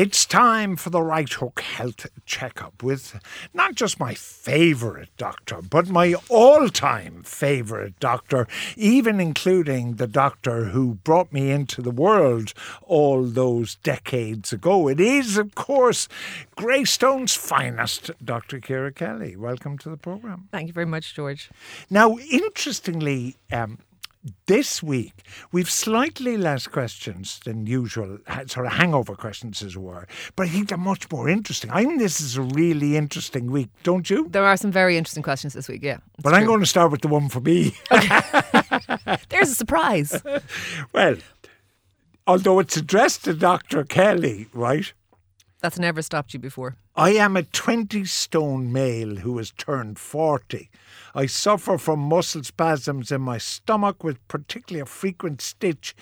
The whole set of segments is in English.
It's time for the Right Hook Health Checkup with not just my favourite doctor, but my all time favourite doctor, even including the doctor who brought me into the world all those decades ago. It is, of course, Greystones' finest, Dr. Ciara Kelly. Welcome to the programme. Thank you very much, George. Now, interestingly, um, this week, we've slightly less questions than usual, sort of hangover questions, as it were. But I think they're much more interesting. I think this is a really interesting week, don't you? There are some very interesting questions this week, yeah. But I'm going to start with the one for me. There's a surprise. well, although it's addressed to Dr. Kelly, right? That's never stopped you before. I am a 20 stone male who has turned 40. I suffer from muscle spasms in my stomach with particularly a frequent stitch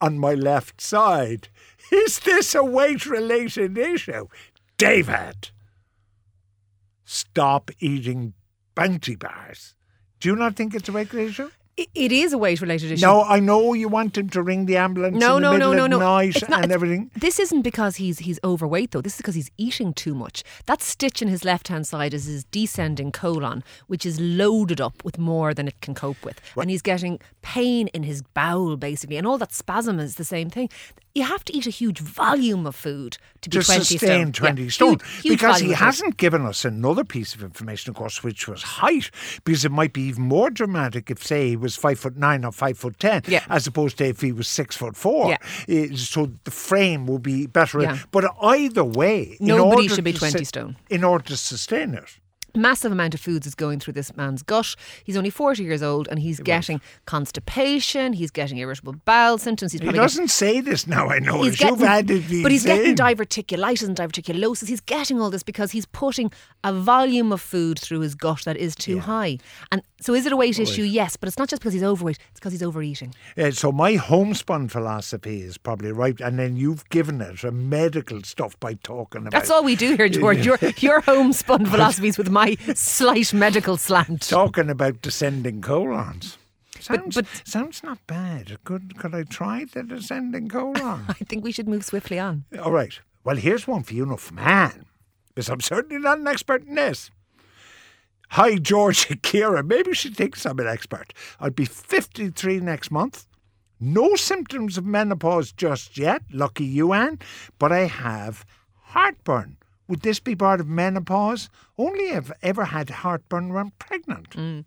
on my left side. Is this a weight related issue? David, stop eating bounty bars. Do you not think it's a weight issue? It is a weight related issue. No, I know you want him to ring the ambulance no, in the no, middle no, of no, no. night not- and everything. This isn't because he's he's overweight though. This is because he's eating too much. That stitch in his left hand side is his descending colon, which is loaded up with more than it can cope with, and he's getting pain in his bowel basically, and all that spasm is the same thing. You have to eat a huge volume of food to be to 20 sustain stone. 20 Yeah, stone. huge- huge because he hasn't given us another piece of information, of course, which was height. Because it might be even more dramatic if, say, he was five foot nine or five foot ten, Yeah. as opposed to if he was six foot four. Yeah. So the frame will be better. Yeah. But either way, in Nobody order should be 20 su- stone. In order to sustain it. Massive amount of foods is going through this man's gut. He's only 40 years old and he's getting constipation, he's getting irritable bowel symptoms. He's He probably getting- doesn't say this now, I know. He's added these but he's getting diverticulitis and diverticulosis. He's getting all this because he's putting a volume of food through his gut that is too high. And so, is it a weight issue? Yes, but it's not just because he's overweight; it's because he's overeating. Yeah, so my homespun philosophy is probably right, and then you've given it a medical stuff by talking about. That's all we do here, George. Your your homespun philosophies with my slight medical slant. talking about descending colons. Sounds, but- sounds not bad. Could could I try the descending colon? I think we should move swiftly on. All right. Well, here's one for you, no from Anne, because I'm certainly not an expert in this. Hi, George and Ciara. Maybe she thinks I'm an expert. I'll be 53 next month. No symptoms of menopause just yet. Lucky you, Anne. But I have heartburn. Would this be part of menopause? Only have ever had heartburn when pregnant. Mm.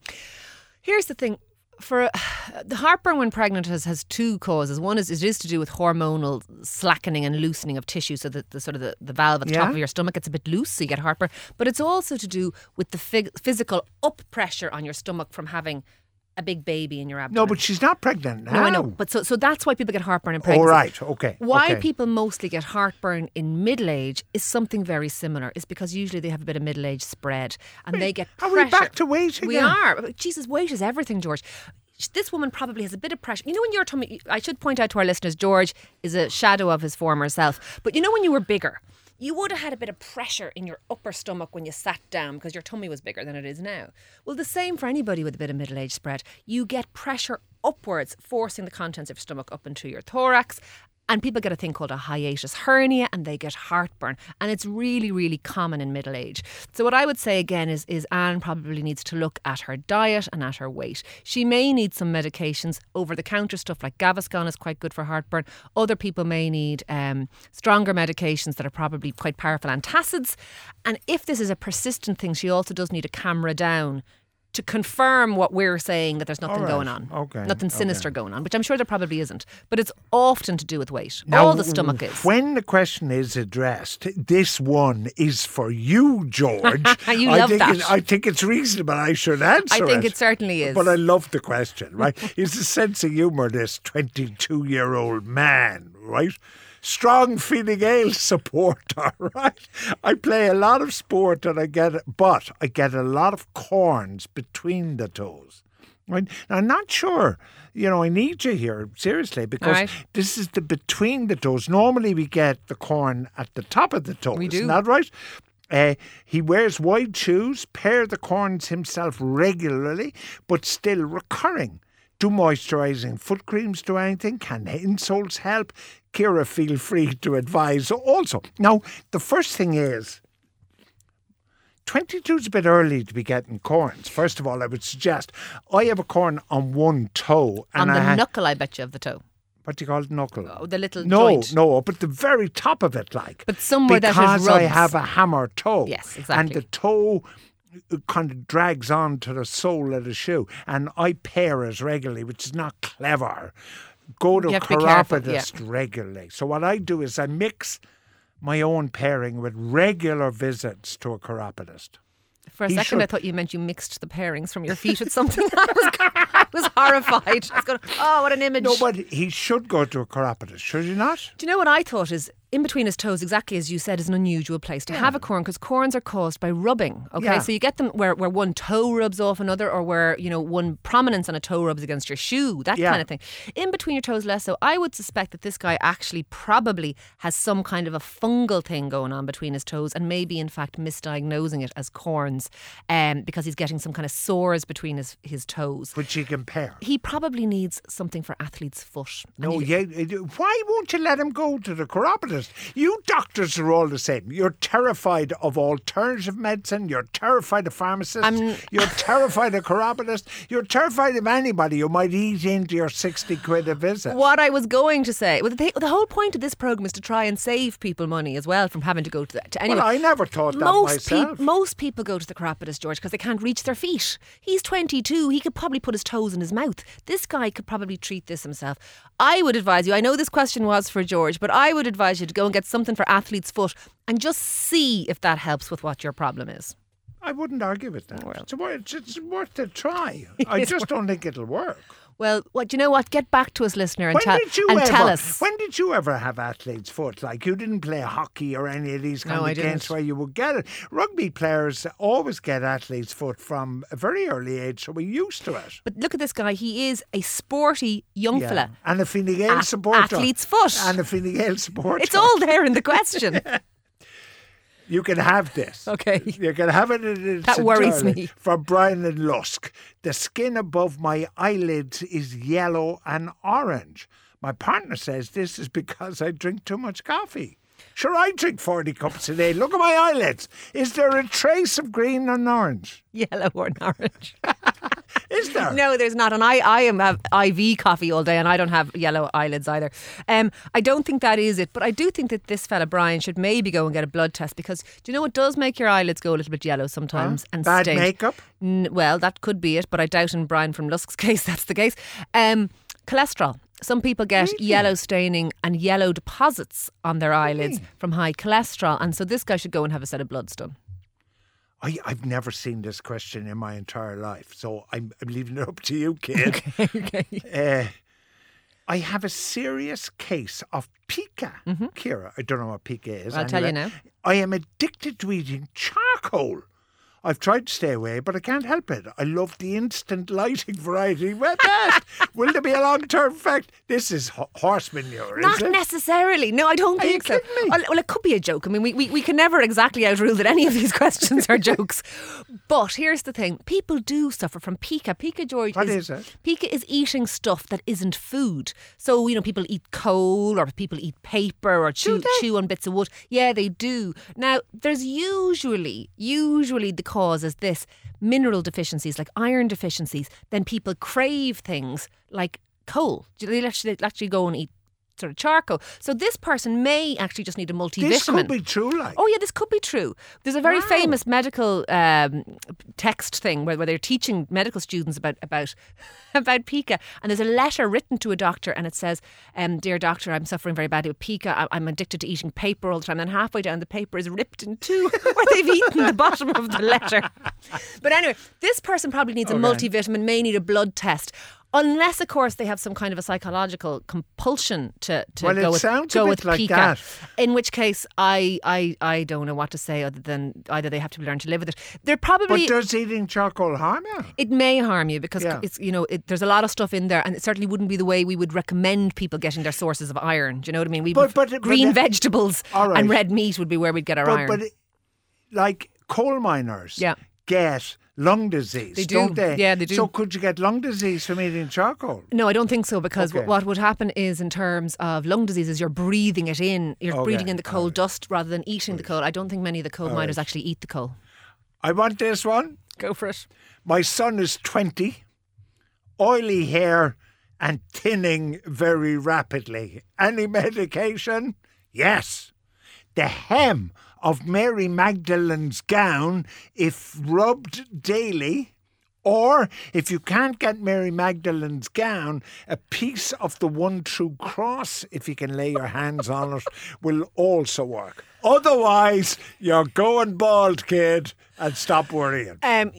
Here's the thing. For the heartburn when pregnant has, has two causes. One is it is to do with hormonal slackening and loosening of tissue, so that the sort of the, the valve at the top of your stomach gets a bit loose, so you get heartburn. But it's also to do with the phys- physical up pressure on your stomach from having a big baby in your abdomen. No, but she's not pregnant now. no, I know. But so so that's why people get heartburn in All pregnancy. right. Okay. Why okay. people mostly get heartburn in middle age is something very similar. It's because usually they have a bit of middle age spread and they get are pressure. we back to weight again? We are. Jesus, weight is everything, George. This woman probably has a bit of pressure. You know, when your tummy, I should point out to our listeners, George is a shadow of his former self. But you know, when you were bigger, you would have had a bit of pressure in your upper stomach when you sat down because your tummy was bigger than it is now. Well, the same for anybody with a bit of middle age spread. You get pressure upwards, forcing the contents of your stomach up into your thorax. And people get a thing called a hiatus hernia and they get heartburn. And it's really, really common in middle age. So what I would say again is, is Anne probably needs to look at her diet and at her weight. She may need some medications, over the counter stuff like Gaviscon is quite good for heartburn. Other people may need um, stronger medications that are probably quite powerful antacids. And if this is a persistent thing, she also does need a camera down to confirm what we're saying that there's nothing right. going on. Okay, Nothing sinister okay. going on, which I'm sure there probably isn't. But it's often to do with weight. Now, All the stomach is. When the question is addressed, this one is for you, George. You I love think that. It, I think it's reasonable I should answer I think it. it certainly is. But I love the question, right? It's a sense of humour, this 22 year old man, right? Strong feeling ale supporter, right? I play a lot of sport and I get, but I get a lot of corns between the toes. Right? Now, I'm not sure, you know, I need you here, seriously, because right. this is the between the toes. Normally, we get the corn at the top of the toes. We do. Isn't that right? Uh, he wears wide shoes, pair the corns himself regularly, but still recurring. Do moisturising foot creams do anything? Can insoles help? Ciara, feel free to advise also. Now, the first thing is 22 is a bit early to be getting corns. First of all, I would suggest I have a corn on one toe. On and the I knuckle, I bet you, of the toe. What do you call it? Knuckle? Oh, the little no, joint. no, up at the very top of it, like. But somewhere that it because I have a hammer toe. Yes, exactly. And the toe kind of drags on to the sole of the shoe, and I pair it regularly, which is not clever. Go to a have to be careful, yeah. chiropodist regularly. So what I do is I mix my own pairing with regular visits to a chiropodist. For a He second, I thought you meant you mixed the pairings from your feet with something. I was, I was horrified. I was going, oh, what an image. No, but he should go to a chiropodist, should he not? Do you know what I thought is in between his toes, exactly as you said, is an unusual place to have a corn because corns are caused by rubbing. Okay, Yeah. so you get them where, where one toe rubs off another, or where you know one prominence on a toe rubs against your shoe, that Yeah. kind of thing. In between your toes, less so. I would suspect that this guy actually probably has some kind of a fungal thing going on between his toes, and maybe in fact misdiagnosing it as corns, um, because he's getting some kind of sores between his his toes. Which you can pair. He probably needs something for athlete's foot. No, yeah. Why won't you let him go to the chiropodist? You doctors are all the same. You're terrified of alternative medicine. You're terrified of pharmacists. I'm- You're terrified of chiropodists. You're terrified of anybody who might eat into your 60 quid a visit. What I was going to say, well, the, the whole point of this program is to try and save people money as well from having to go to, the, to anyone. Well, I never thought that most myself. most people go to the chiropodist, George, because they can't reach their feet. He's 22. He could probably put his toes in his mouth. This guy could probably treat this himself. I would advise you. I know this question was for George, but I would advise you to go and get something for athlete's foot and just see if that helps with what your problem is. I wouldn't argue with that. it's, wor- it's, it's worth a try. I just don't think it'll work. Well, what you know? What? Get back to us, listener, and When tell did you and ever? tell us. When did you ever have athlete's foot? Like you didn't play hockey or any of these kind No, of I games didn't. where you would get it. Rugby players always get athlete's foot from a very early age, so we're used to it. But look at this guy. He is a sporty young fella. And a Fine Gael A- supporter. athlete's foot. And a Fine Gael supporter. It's all there in the question. You can have this. Okay. You can have it That worries me. For Brian and Lusk, the skin above my eyelids is yellow and orange. My partner says this is because I drink too much coffee. Sure, I drink 40 cups a day. Look at my eyelids. Is there a trace of green and orange? Yellow or orange. Is there? No, there's not. And I, I am have IV coffee all day, and I don't have yellow eyelids either. Um, I don't think that is it, but I do think that this fella Brian should maybe go and get a blood test because do you know it does make your eyelids go a little bit yellow sometimes and Bad makeup? N- well, that could be it, but I doubt in Brian from Lusk's case that's the case. Um, cholesterol. Some people get yellow staining and yellow deposits on their eyelids from high cholesterol, and so this guy should go and have a set of bloods done. I, I've never seen this question in my entire life, so I'm, I'm leaving it up to you, kid. okay. Uh, I have a serious case of pica. Ciara, I don't know what pica is. Mm-hmm. I'll tell you now. I am addicted to eating charcoal. I've tried to stay away, but I can't help it. I love the instant lighting variety. Well, that will there be a long term effect? This is ho- horse manure, Not necessarily. No, I don't Are think so. Well, well, it could be a joke. I mean, we, we, we can never exactly outrule that any of these questions are jokes. But here's the thing people do suffer from pica. Pica, George, What is, is it? Pica is eating stuff that isn't food. So, you know, people eat coal or people eat paper or chew, chew on bits of wood. Yeah, they do. Now, there's usually, usually the cause is this mineral deficiencies, like iron deficiencies. Then people crave things like coal. They'll actually, actually go and eat sort of charcoal. So this person may actually just need a multivitamin. This could be true, like. Oh yeah, this could be true. There's a very Wow. famous medical um, text thing where, where they're teaching medical students about about about pica, and there's a letter written to a doctor, and it says, um, "Dear doctor, I'm suffering very badly with pica. I- I'm addicted to eating paper all the time." And halfway down, the paper is ripped in two, where they've eaten the bottom of the letter. But anyway, this person probably needs a multivitamin, may need a blood test. Unless, of course, they have some kind of a psychological compulsion to, to Well, go with, go with like pica. that. In which case, I, I, I don't know what to say other than either they have to learn to live with it. They're probably. But does eating charcoal harm you? it may harm you because Yeah. it's you know it, there's a lot of stuff in there, and it certainly wouldn't be the way we would recommend people getting their sources of iron. Do you know what I mean? We But- but- but green the- vegetables right. and red meat would be where we'd get our But, iron. but like coal miners Yeah. Get lung disease, They do. not they? Yeah, they do. So could you get lung disease from eating charcoal? No, I don't think so because Okay. what would happen is, in terms of lung disease, is you're breathing it in. You're Okay, breathing in the coal dust rather than eating the coal. I don't think many of the coal miners right. actually eat the coal. I want this one. Go for it. My son is 20, oily hair and thinning very rapidly. Any medication? Yes. The hem of Mary Magdalene's gown, if rubbed daily, or if you can't get Mary Magdalene's gown, a piece of the one true cross, if you can lay your hands on it, will also work. Otherwise, you're going bald, kid, and stop worrying. Um,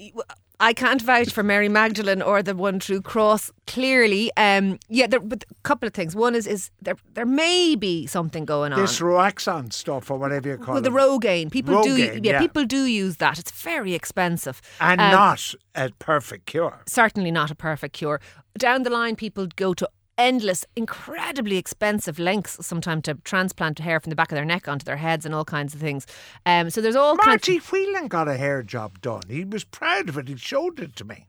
I can't vouch for Mary Magdalene or the One True Cross. Clearly, um, yeah, there, but a couple of things. One is is there there may be something going on. This Roaxon stuff or whatever you call well, the it. Rogaine, people do, yeah, yeah. people do use that. It's very expensive and Um, not a perfect cure. certainly not a perfect cure. Down the line, people go to endless, incredibly expensive lengths sometimes to transplant hair from the back of their neck onto their heads and all kinds of things. Um, so there's all kinds. Marty Whelan got a hair job done. He was proud of it. He showed it to me.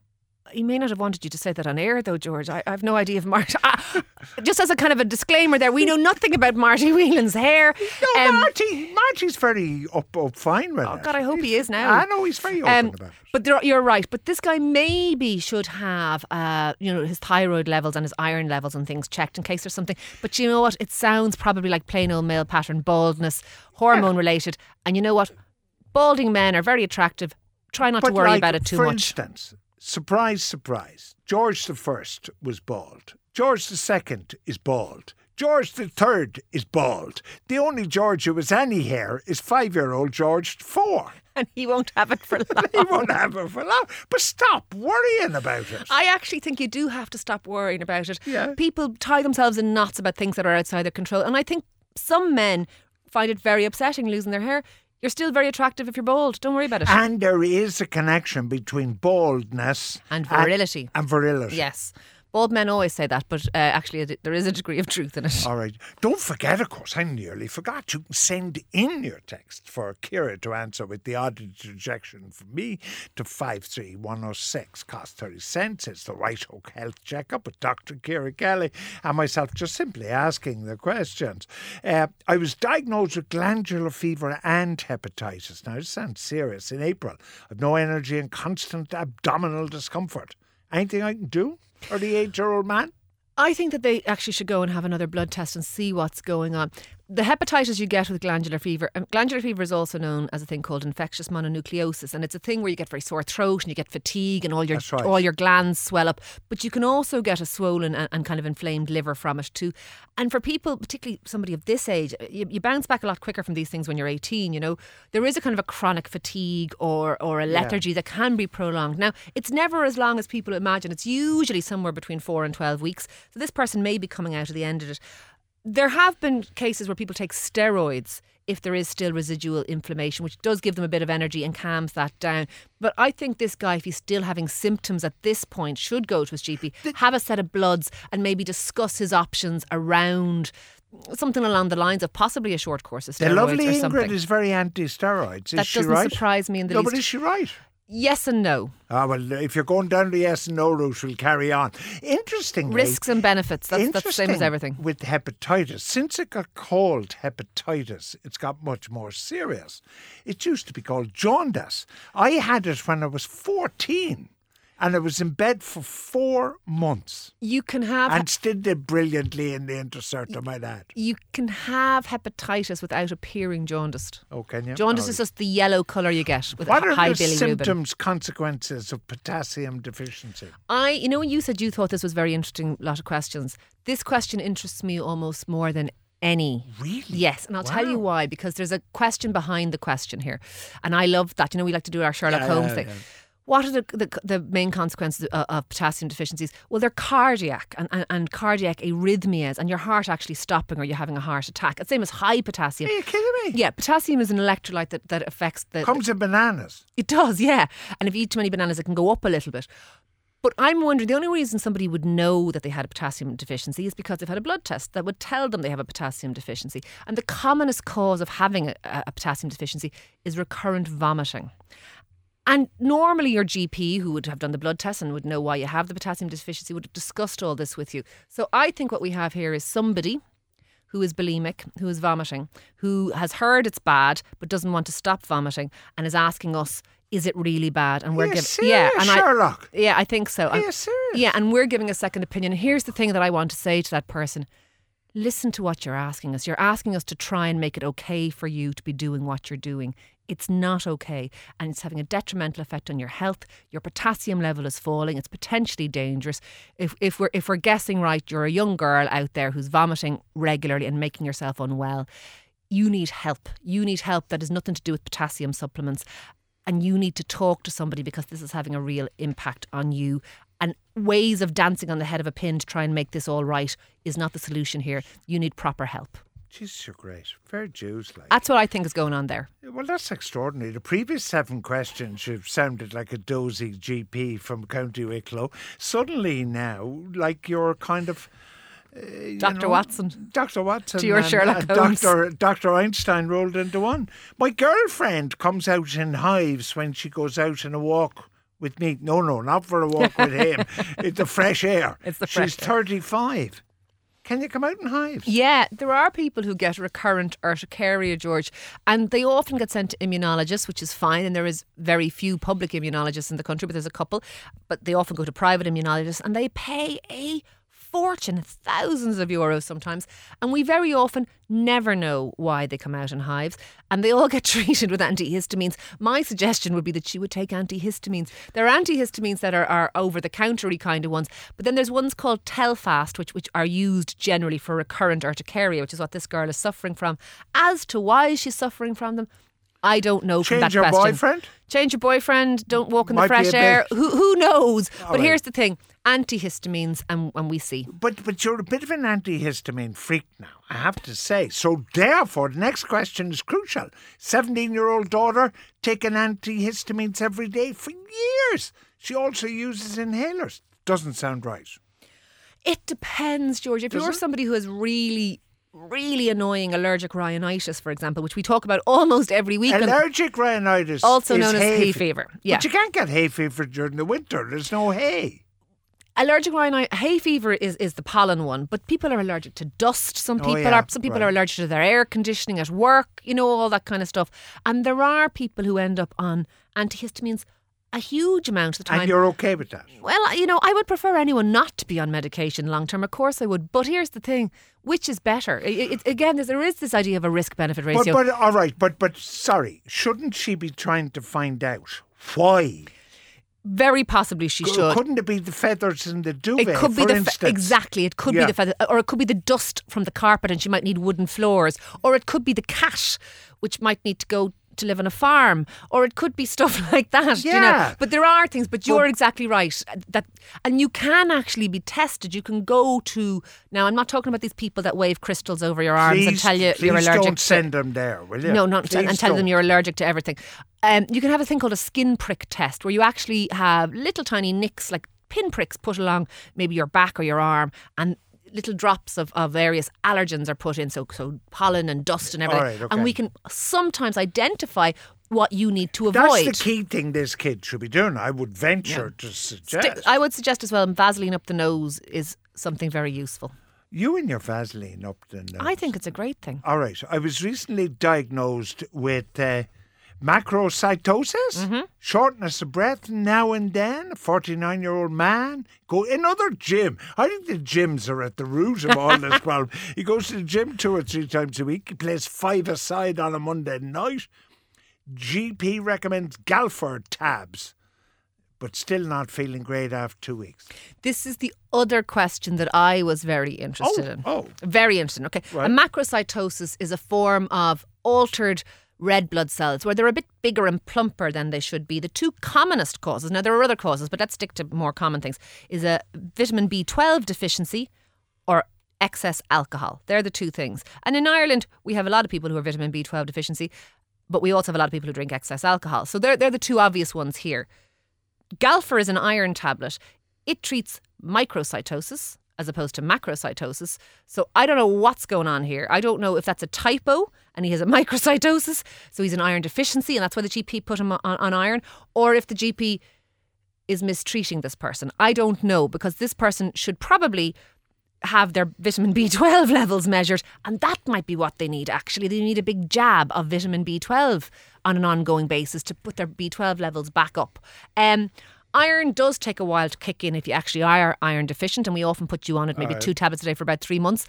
He may not have wanted you to say that on air, though, George. I, I have no idea if Marty. Ah, just as a kind of a disclaimer, there, we know nothing about Marty Whelan's hair. No, Um, Marty. Marty's very up, up fine with Oh it. God, I hope he is now. I know he's very open Um, about it. But there, you're right. But this guy maybe should have, uh, you know, his thyroid levels and his iron levels and things checked in case there's something. But you know what? It sounds probably like plain old male pattern baldness, hormone related. And you know what? Balding men are very attractive. Try not to worry like, about it too for much. instance, surprise, surprise. George the First was bald. George the Second is bald. George the Third is bald. The only George who has any hair is five-year-old George Four. and he won't have it for long. He won't have it for long. But stop worrying about it. I actually think you do have to stop worrying about it. Yeah. People tie themselves in knots about things that are outside their control. And I think some men find it very upsetting losing their hair. You're still very attractive if you're bald. Don't worry about it. And there is a connection between baldness And virility. And, virility. yes. Bald men always say that, but uh, actually, there is a degree of truth in it. All right. Don't forget, of course, I nearly forgot. You can send in your text for Ciara to answer with the odd interjection from me to 53106. Cost 30 cents. It's the Right Hook Health Checkup with Dr. Ciara Kelly and myself just simply asking the questions. Uh, I was diagnosed with glandular fever and hepatitis. Now, it sounds serious. In April, I've no energy and constant abdominal discomfort. Anything I can do? 38 year old man? I think that they actually should go and have another blood test and see what's going on. The hepatitis you get with glandular fever, um, glandular fever is also known as a thing called infectious mononucleosis, and it's a thing where you get very sore throat and you get fatigue and all your right. all your glands swell up. But you can also get a swollen and, and kind of inflamed liver from it too. And for people, particularly somebody of this age, you, you bounce back a lot quicker from these things when you're 18. You know, there is a kind of a chronic fatigue or or a lethargy that can be prolonged. Now, it's never as long as people imagine. It's usually somewhere between four and 12 weeks. So this person may be coming out at the end of it. There have been cases where people take steroids if there is still residual inflammation, which does give them a bit of energy and calms that down. But I think this guy, if he's still having symptoms at this point, should go to his GP, have a set of bloods, and maybe discuss his options around something along the lines of possibly a short course of steroids The lovely Ingrid is very anti-steroids. Is that doesn't right? surprise me in the no, least. but is she right? Yes and no. Ah, well, if you're going down the yes and no route, we'll carry on. Interestingly, Risks and benefits. That's, that's the same as everything. With hepatitis, since it got called hepatitis, it's got much more serious. It used to be called jaundice. I had it when I was 14 and I was in bed for four months You can have and still did brilliantly in the intercert, I might add. you can have hepatitis without appearing jaundiced. Oh, can you? Jaundice All oh, is just the yellow colour you get with What a are high the symptoms, consequences of potassium deficiency? I, you know, when you said you thought this was very interesting, lot of questions. This question interests me almost more than any. Really? Yes, and I'll tell you why because there's a question behind the question here, and I love that. You know, we like to do our Sherlock Yeah, Holmes yeah, thing. yeah. What are the, the the main consequences of, of potassium deficiencies? Well, they're cardiac and, and, and cardiac arrhythmias, and your heart actually stopping or you're having a heart attack. It's same as high potassium. Are you kidding me? Yeah, potassium is an electrolyte that, that affects the, Comes in bananas. it does, yeah. And if you eat too many bananas, it can go up a little bit. But I'm wondering the only reason somebody would know that they had a potassium deficiency is because they've had a blood test that would tell them they have a potassium deficiency. And the commonest cause of having a, a potassium deficiency is recurrent vomiting. And normally, your GP, who would have done the blood test and would know why you have the potassium deficiency, would have discussed all this with you. So, I think what we have here is somebody who is bulimic, who is vomiting, who has heard it's bad but doesn't want to stop vomiting and is asking us, is it really bad? And we're giving serious, and Sherlock? I yeah, I think so. Are yeah, and we're giving a second opinion. Here's the thing that I want to say to that person. Listen to what you're asking us. You're asking us to try and make it okay for you to be doing what you're doing. It's not okay, and it's having a detrimental effect on your health. Your potassium level is falling. It's potentially dangerous. If, if we're if we're guessing right, you're a young girl out there who's vomiting regularly and making yourself unwell. You need help. You need help that has nothing to do with potassium supplements and you need to talk to somebody because this is having a real impact on you. And ways of dancing on the head of a pin to try and make this all right is not the solution here. You need proper help. Jesus, you're great. Fair Jews, like. That's what I think is going on there. Well, that's extraordinary. The previous seven questions, you've sounded like a dozy GP from County Wicklow. Suddenly now, like you're kind of. uh, Dr. know, Watson. Dr. Watson. To your and, Sherlock uh, Holmes. Dr. Dr. Einstein rolled into one. My girlfriend comes out in hives when she goes out on a walk with me. No, no, not for a walk with him. It's the fresh air. It's the She's fresh air. 35. Can you come out in hives? Yeah, there are people who get recurrent urticaria, George, and they often get sent to immunologists, which is fine. And there is very few public immunologists in the country, but there's a couple. But they often go to private immunologists, and they pay a fortune, thousands of euros sometimes. And we very often never know why they come out in hives. And they all get treated with antihistamines. My suggestion would be that she would take antihistamines. There are antihistamines that are, are over the countery kind of ones. But then there's ones called Telfast, which, which are used generally for recurrent urticaria, which is what this girl is suffering from. As to why she's suffering from them, I don't know from Change that your question. boyfriend? Change your boyfriend. Don't walk in Might the be fresh a air. bit- Who who knows? but right. here's the thing: antihistamines, and and we see. But but you're a bit of an antihistamine freak now, I have to say. So therefore, the next question is crucial. Seventeen-year-old daughter taking antihistamines every day for years. She also uses inhalers. Doesn't sound right. It depends, George. If Does you're it? somebody who has really, really annoying allergic rhinitis, for example, which we talk about almost every week, Allergic rhinitis, also known as hay hay fever. Yeah, But you can't get hay fever during the winter. There's no hay. allergic rhinitis, hay fever is, is the pollen one, but people are allergic to dust. Some Oh, people yeah, are. Some people right. are allergic to their air conditioning at work. You know all that kind of stuff. And there are people who end up on antihistamines a huge amount of the time. And you're okay with that. Well, you know, I would prefer anyone not to be on medication long term. Of course, I would. But here's the thing: which is better? I- I- it- again, there's, this idea of a risk benefit ratio. but all right, but but sorry, shouldn't she be trying to find out why? Very possibly she C- should. Couldn't it be the feathers in the duvet? It could be the fe- exactly. It could Yeah. be the feather, or it could be the dust from the carpet, and she might need wooden floors, or it could be the cat, which might need to go to live on a farm, or it could be stuff like that. You know? But there are things. But you're But- exactly right. That and you can actually be tested. You can go to now. I'm not talking about these people that wave crystals over your arms and tell you you're allergic. don't to, send them there, will you? no, not Please and tell them don't. you're allergic to everything. Um, you can have a thing called a skin prick test, where you actually have little tiny nicks, like pinpricks, put along maybe your back or your arm, and little drops of, of various allergens are put in, so so pollen and dust and everything, right, okay. and we can sometimes identify what you need to avoid. That's the key thing this kid should be doing. I would venture to Sti- suggest. I would suggest as well, Vaseline up the nose is something very useful. you and your Vaseline up the nose. I think it's a great thing. All right. I was recently diagnosed with uh, macrocytosis, Mm-hmm. shortness of breath now and then. A 49 year old man. Go another gym. I think the gyms are at the root of all this problem. He goes to the gym two or three times a week. He plays five aside on a Monday night. GP recommends Galfer tabs, but still not feeling great after two weeks. This is the other question that I was very interested Oh, in. oh. Very interested. Okay. Right. A macrocytosis is a form of altered red blood cells where they're a bit bigger and plumper than they should be. The two commonest causes, now there are other causes, but let's stick to more common things, is a vitamin B12 deficiency or excess alcohol. They're the two things. And in Ireland, we have a lot of people who are vitamin B12 deficiency, but we also have a lot of people who drink excess alcohol. So they're, they're the two obvious ones here. Galfer is an iron tablet. It treats microcytosis as opposed to macrocytosis. So I don't know what's going on here. I don't know if that's a typo and he has a microcytosis, so he's an iron deficiency, and that's why the GP put him on, on iron, or if the GP is mistreating this person. I don't know because this person should probably have their vitamin B12 levels measured, and that might be what they need actually. They need a big jab of vitamin B12 on an ongoing basis to put their B12 levels back up. Um, iron does take a while to kick in if you actually are iron deficient, and we often put you on it maybe two tablets a day for about three months.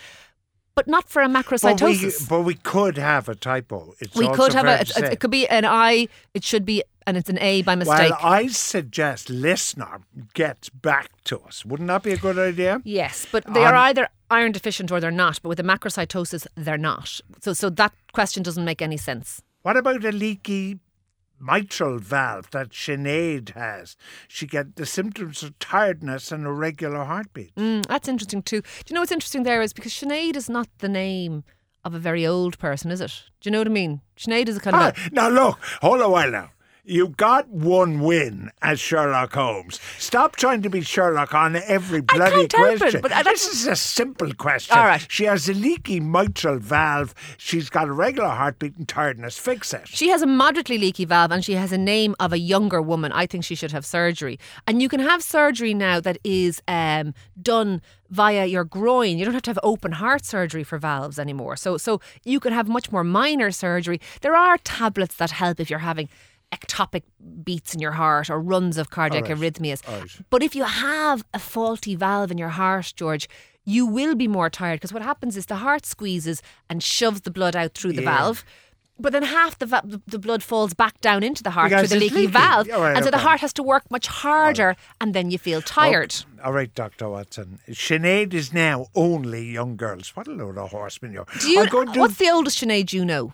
But not for a But we, macrocytosis. but we could have a typo. It's we could have a. It could be an I, it should be, and it's an A by mistake. Well, I suggest listener gets back to us. Wouldn't that be a good idea? Yes, but they are Um, either iron deficient or they're not. But with the macrocytosis, they're not. So, so that question doesn't make any sense. What about a leaky mitral valve that Sinead has? She get the symptoms of tiredness and irregular heartbeat. Mm, that's interesting too. Do you know what's interesting there is because Sinead is not the name of a very old person, is it? Do you know what I mean? Sinead is a kind Ah, of a, now look, hold a while now. You got one win as Sherlock Holmes. Stop trying to be Sherlock on every bloody can't help it, question. but this is a simple question. All right. She has a leaky mitral valve. She's got a regular heartbeat and tiredness. Fix it. She has a moderately leaky valve and she has a name of a younger woman. I think she should have surgery. And you can have surgery now that is um, done via your groin. You don't have to have open heart surgery for valves anymore. So so you can have much more minor surgery. There are tablets that help if you're having ectopic beats in your heart or runs of cardiac right. arrhythmias. Right. But if you have a faulty valve in your heart, George, you will be more tired because what happens is the heart squeezes and shoves the blood out through the Yeah. valve. But then half the, va- the blood falls back down into the heart Because through the leaky, leaky. valve. Right, and so the heart has to work much harder and then you feel oh, tired. All right, Dr. Watson. Sinead is now only young girls. What a load of horsemen you're. Do you, I'm going to what's the oldest Sinead you know?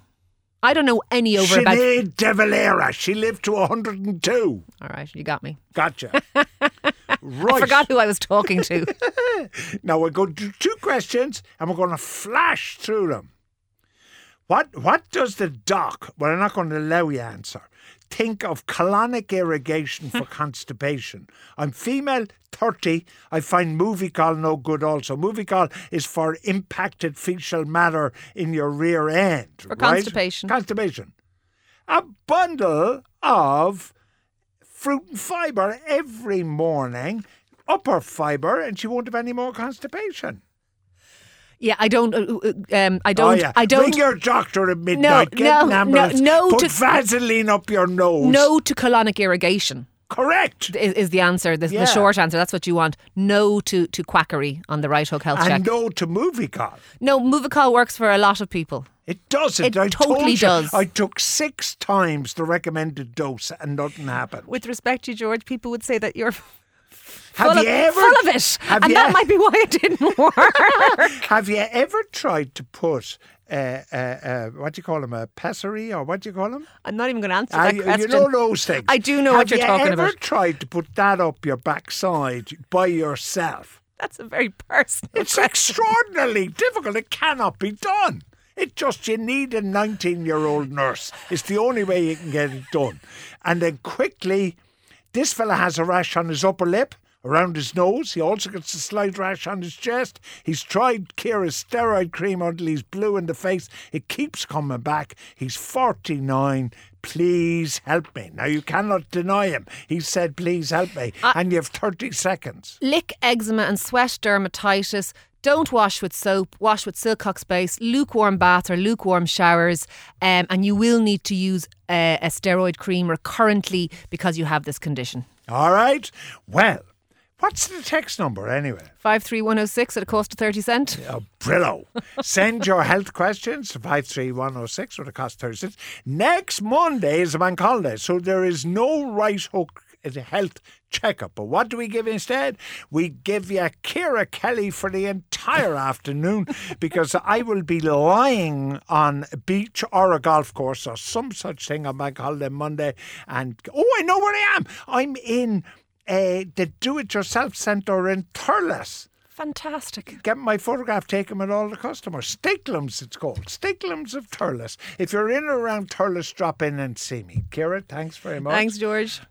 I don't know any over about. Sinead de Valera. She lived to 102. All right, you got me. Gotcha. right. I forgot who I was talking to. Now we're going to do two questions and we're going to flash through them. What what does the doc, well, I'm not going to allow you answer, think of colonic irrigation for constipation? I'm female, 30. I find Movicol no good also. Movicol is for impacted fecal matter in your rear end. For constipation. Constipation. A bundle of fruit and fibre every morning, upper fibre, and she won't have any more constipation. Yeah, I don't. Uh, uh, um, I oh, don't. yeah. I don't. Ring your doctor at midnight. Get no, an no, no Put to- Vaseline up your nose. no to colonic irrigation. Correct. is, is the answer. The, Yeah. the short answer. That's what you want. No to, to quackery on the right hook health check. And no to Movicol. No, Movicol works for a lot of people. It doesn't. It I totally told you. does. I took six times the recommended dose and nothing happened. With respect to you, George, people would say that you're Have full, you of, ever full of it. Have and you, that might be why it didn't work. have you ever tried to put uh, uh, uh, what do you call them, a pessary or what do you call them? I'm not even going to answer that you, question. you know those things. I do know Have what you're you talking ever about. Ever tried to put that up your backside by yourself? That's a very personal It's question. extraordinarily difficult. It cannot be done. It just you need a 19 year old nurse. It's the only way you can get it done. And then quickly, this fella has a rash on his upper lip, around his nose. He also gets a slight rash on his chest. He's tried Ciara's steroid cream until he's blue in the face. It keeps coming back. He's 49. Please help me. Now, you cannot deny him. He said, please help me. and you have 30 seconds. Lick eczema and sweat dermatitis. Don't wash with soap. Wash with Silcocks base. Lukewarm bath or lukewarm showers. Um, and you will need to use uh, a steroid cream recurrently because you have this condition. All right. Well, what's the text number anyway? 53106 at a cost of 30 cent. Oh, Brillo. Send your health questions to 53106 with a cost of 30 cents. Next Monday is a bank holiday, so there is no right hook at a health checkup. But what do we give instead? We give you Ciara Kelly for the entire afternoon because I will be lying on a beach or a golf course or some such thing on bank holiday Monday. And oh, I know where I am. I'm in uh, the do it yourself centre in Thurles Fantastic. get my photograph taken with all the customers. Stakelums, it's called. Stakelums of Thurles. If you're in or around Thurles, drop in and see me. Ciara, thanks very much. Thanks, George.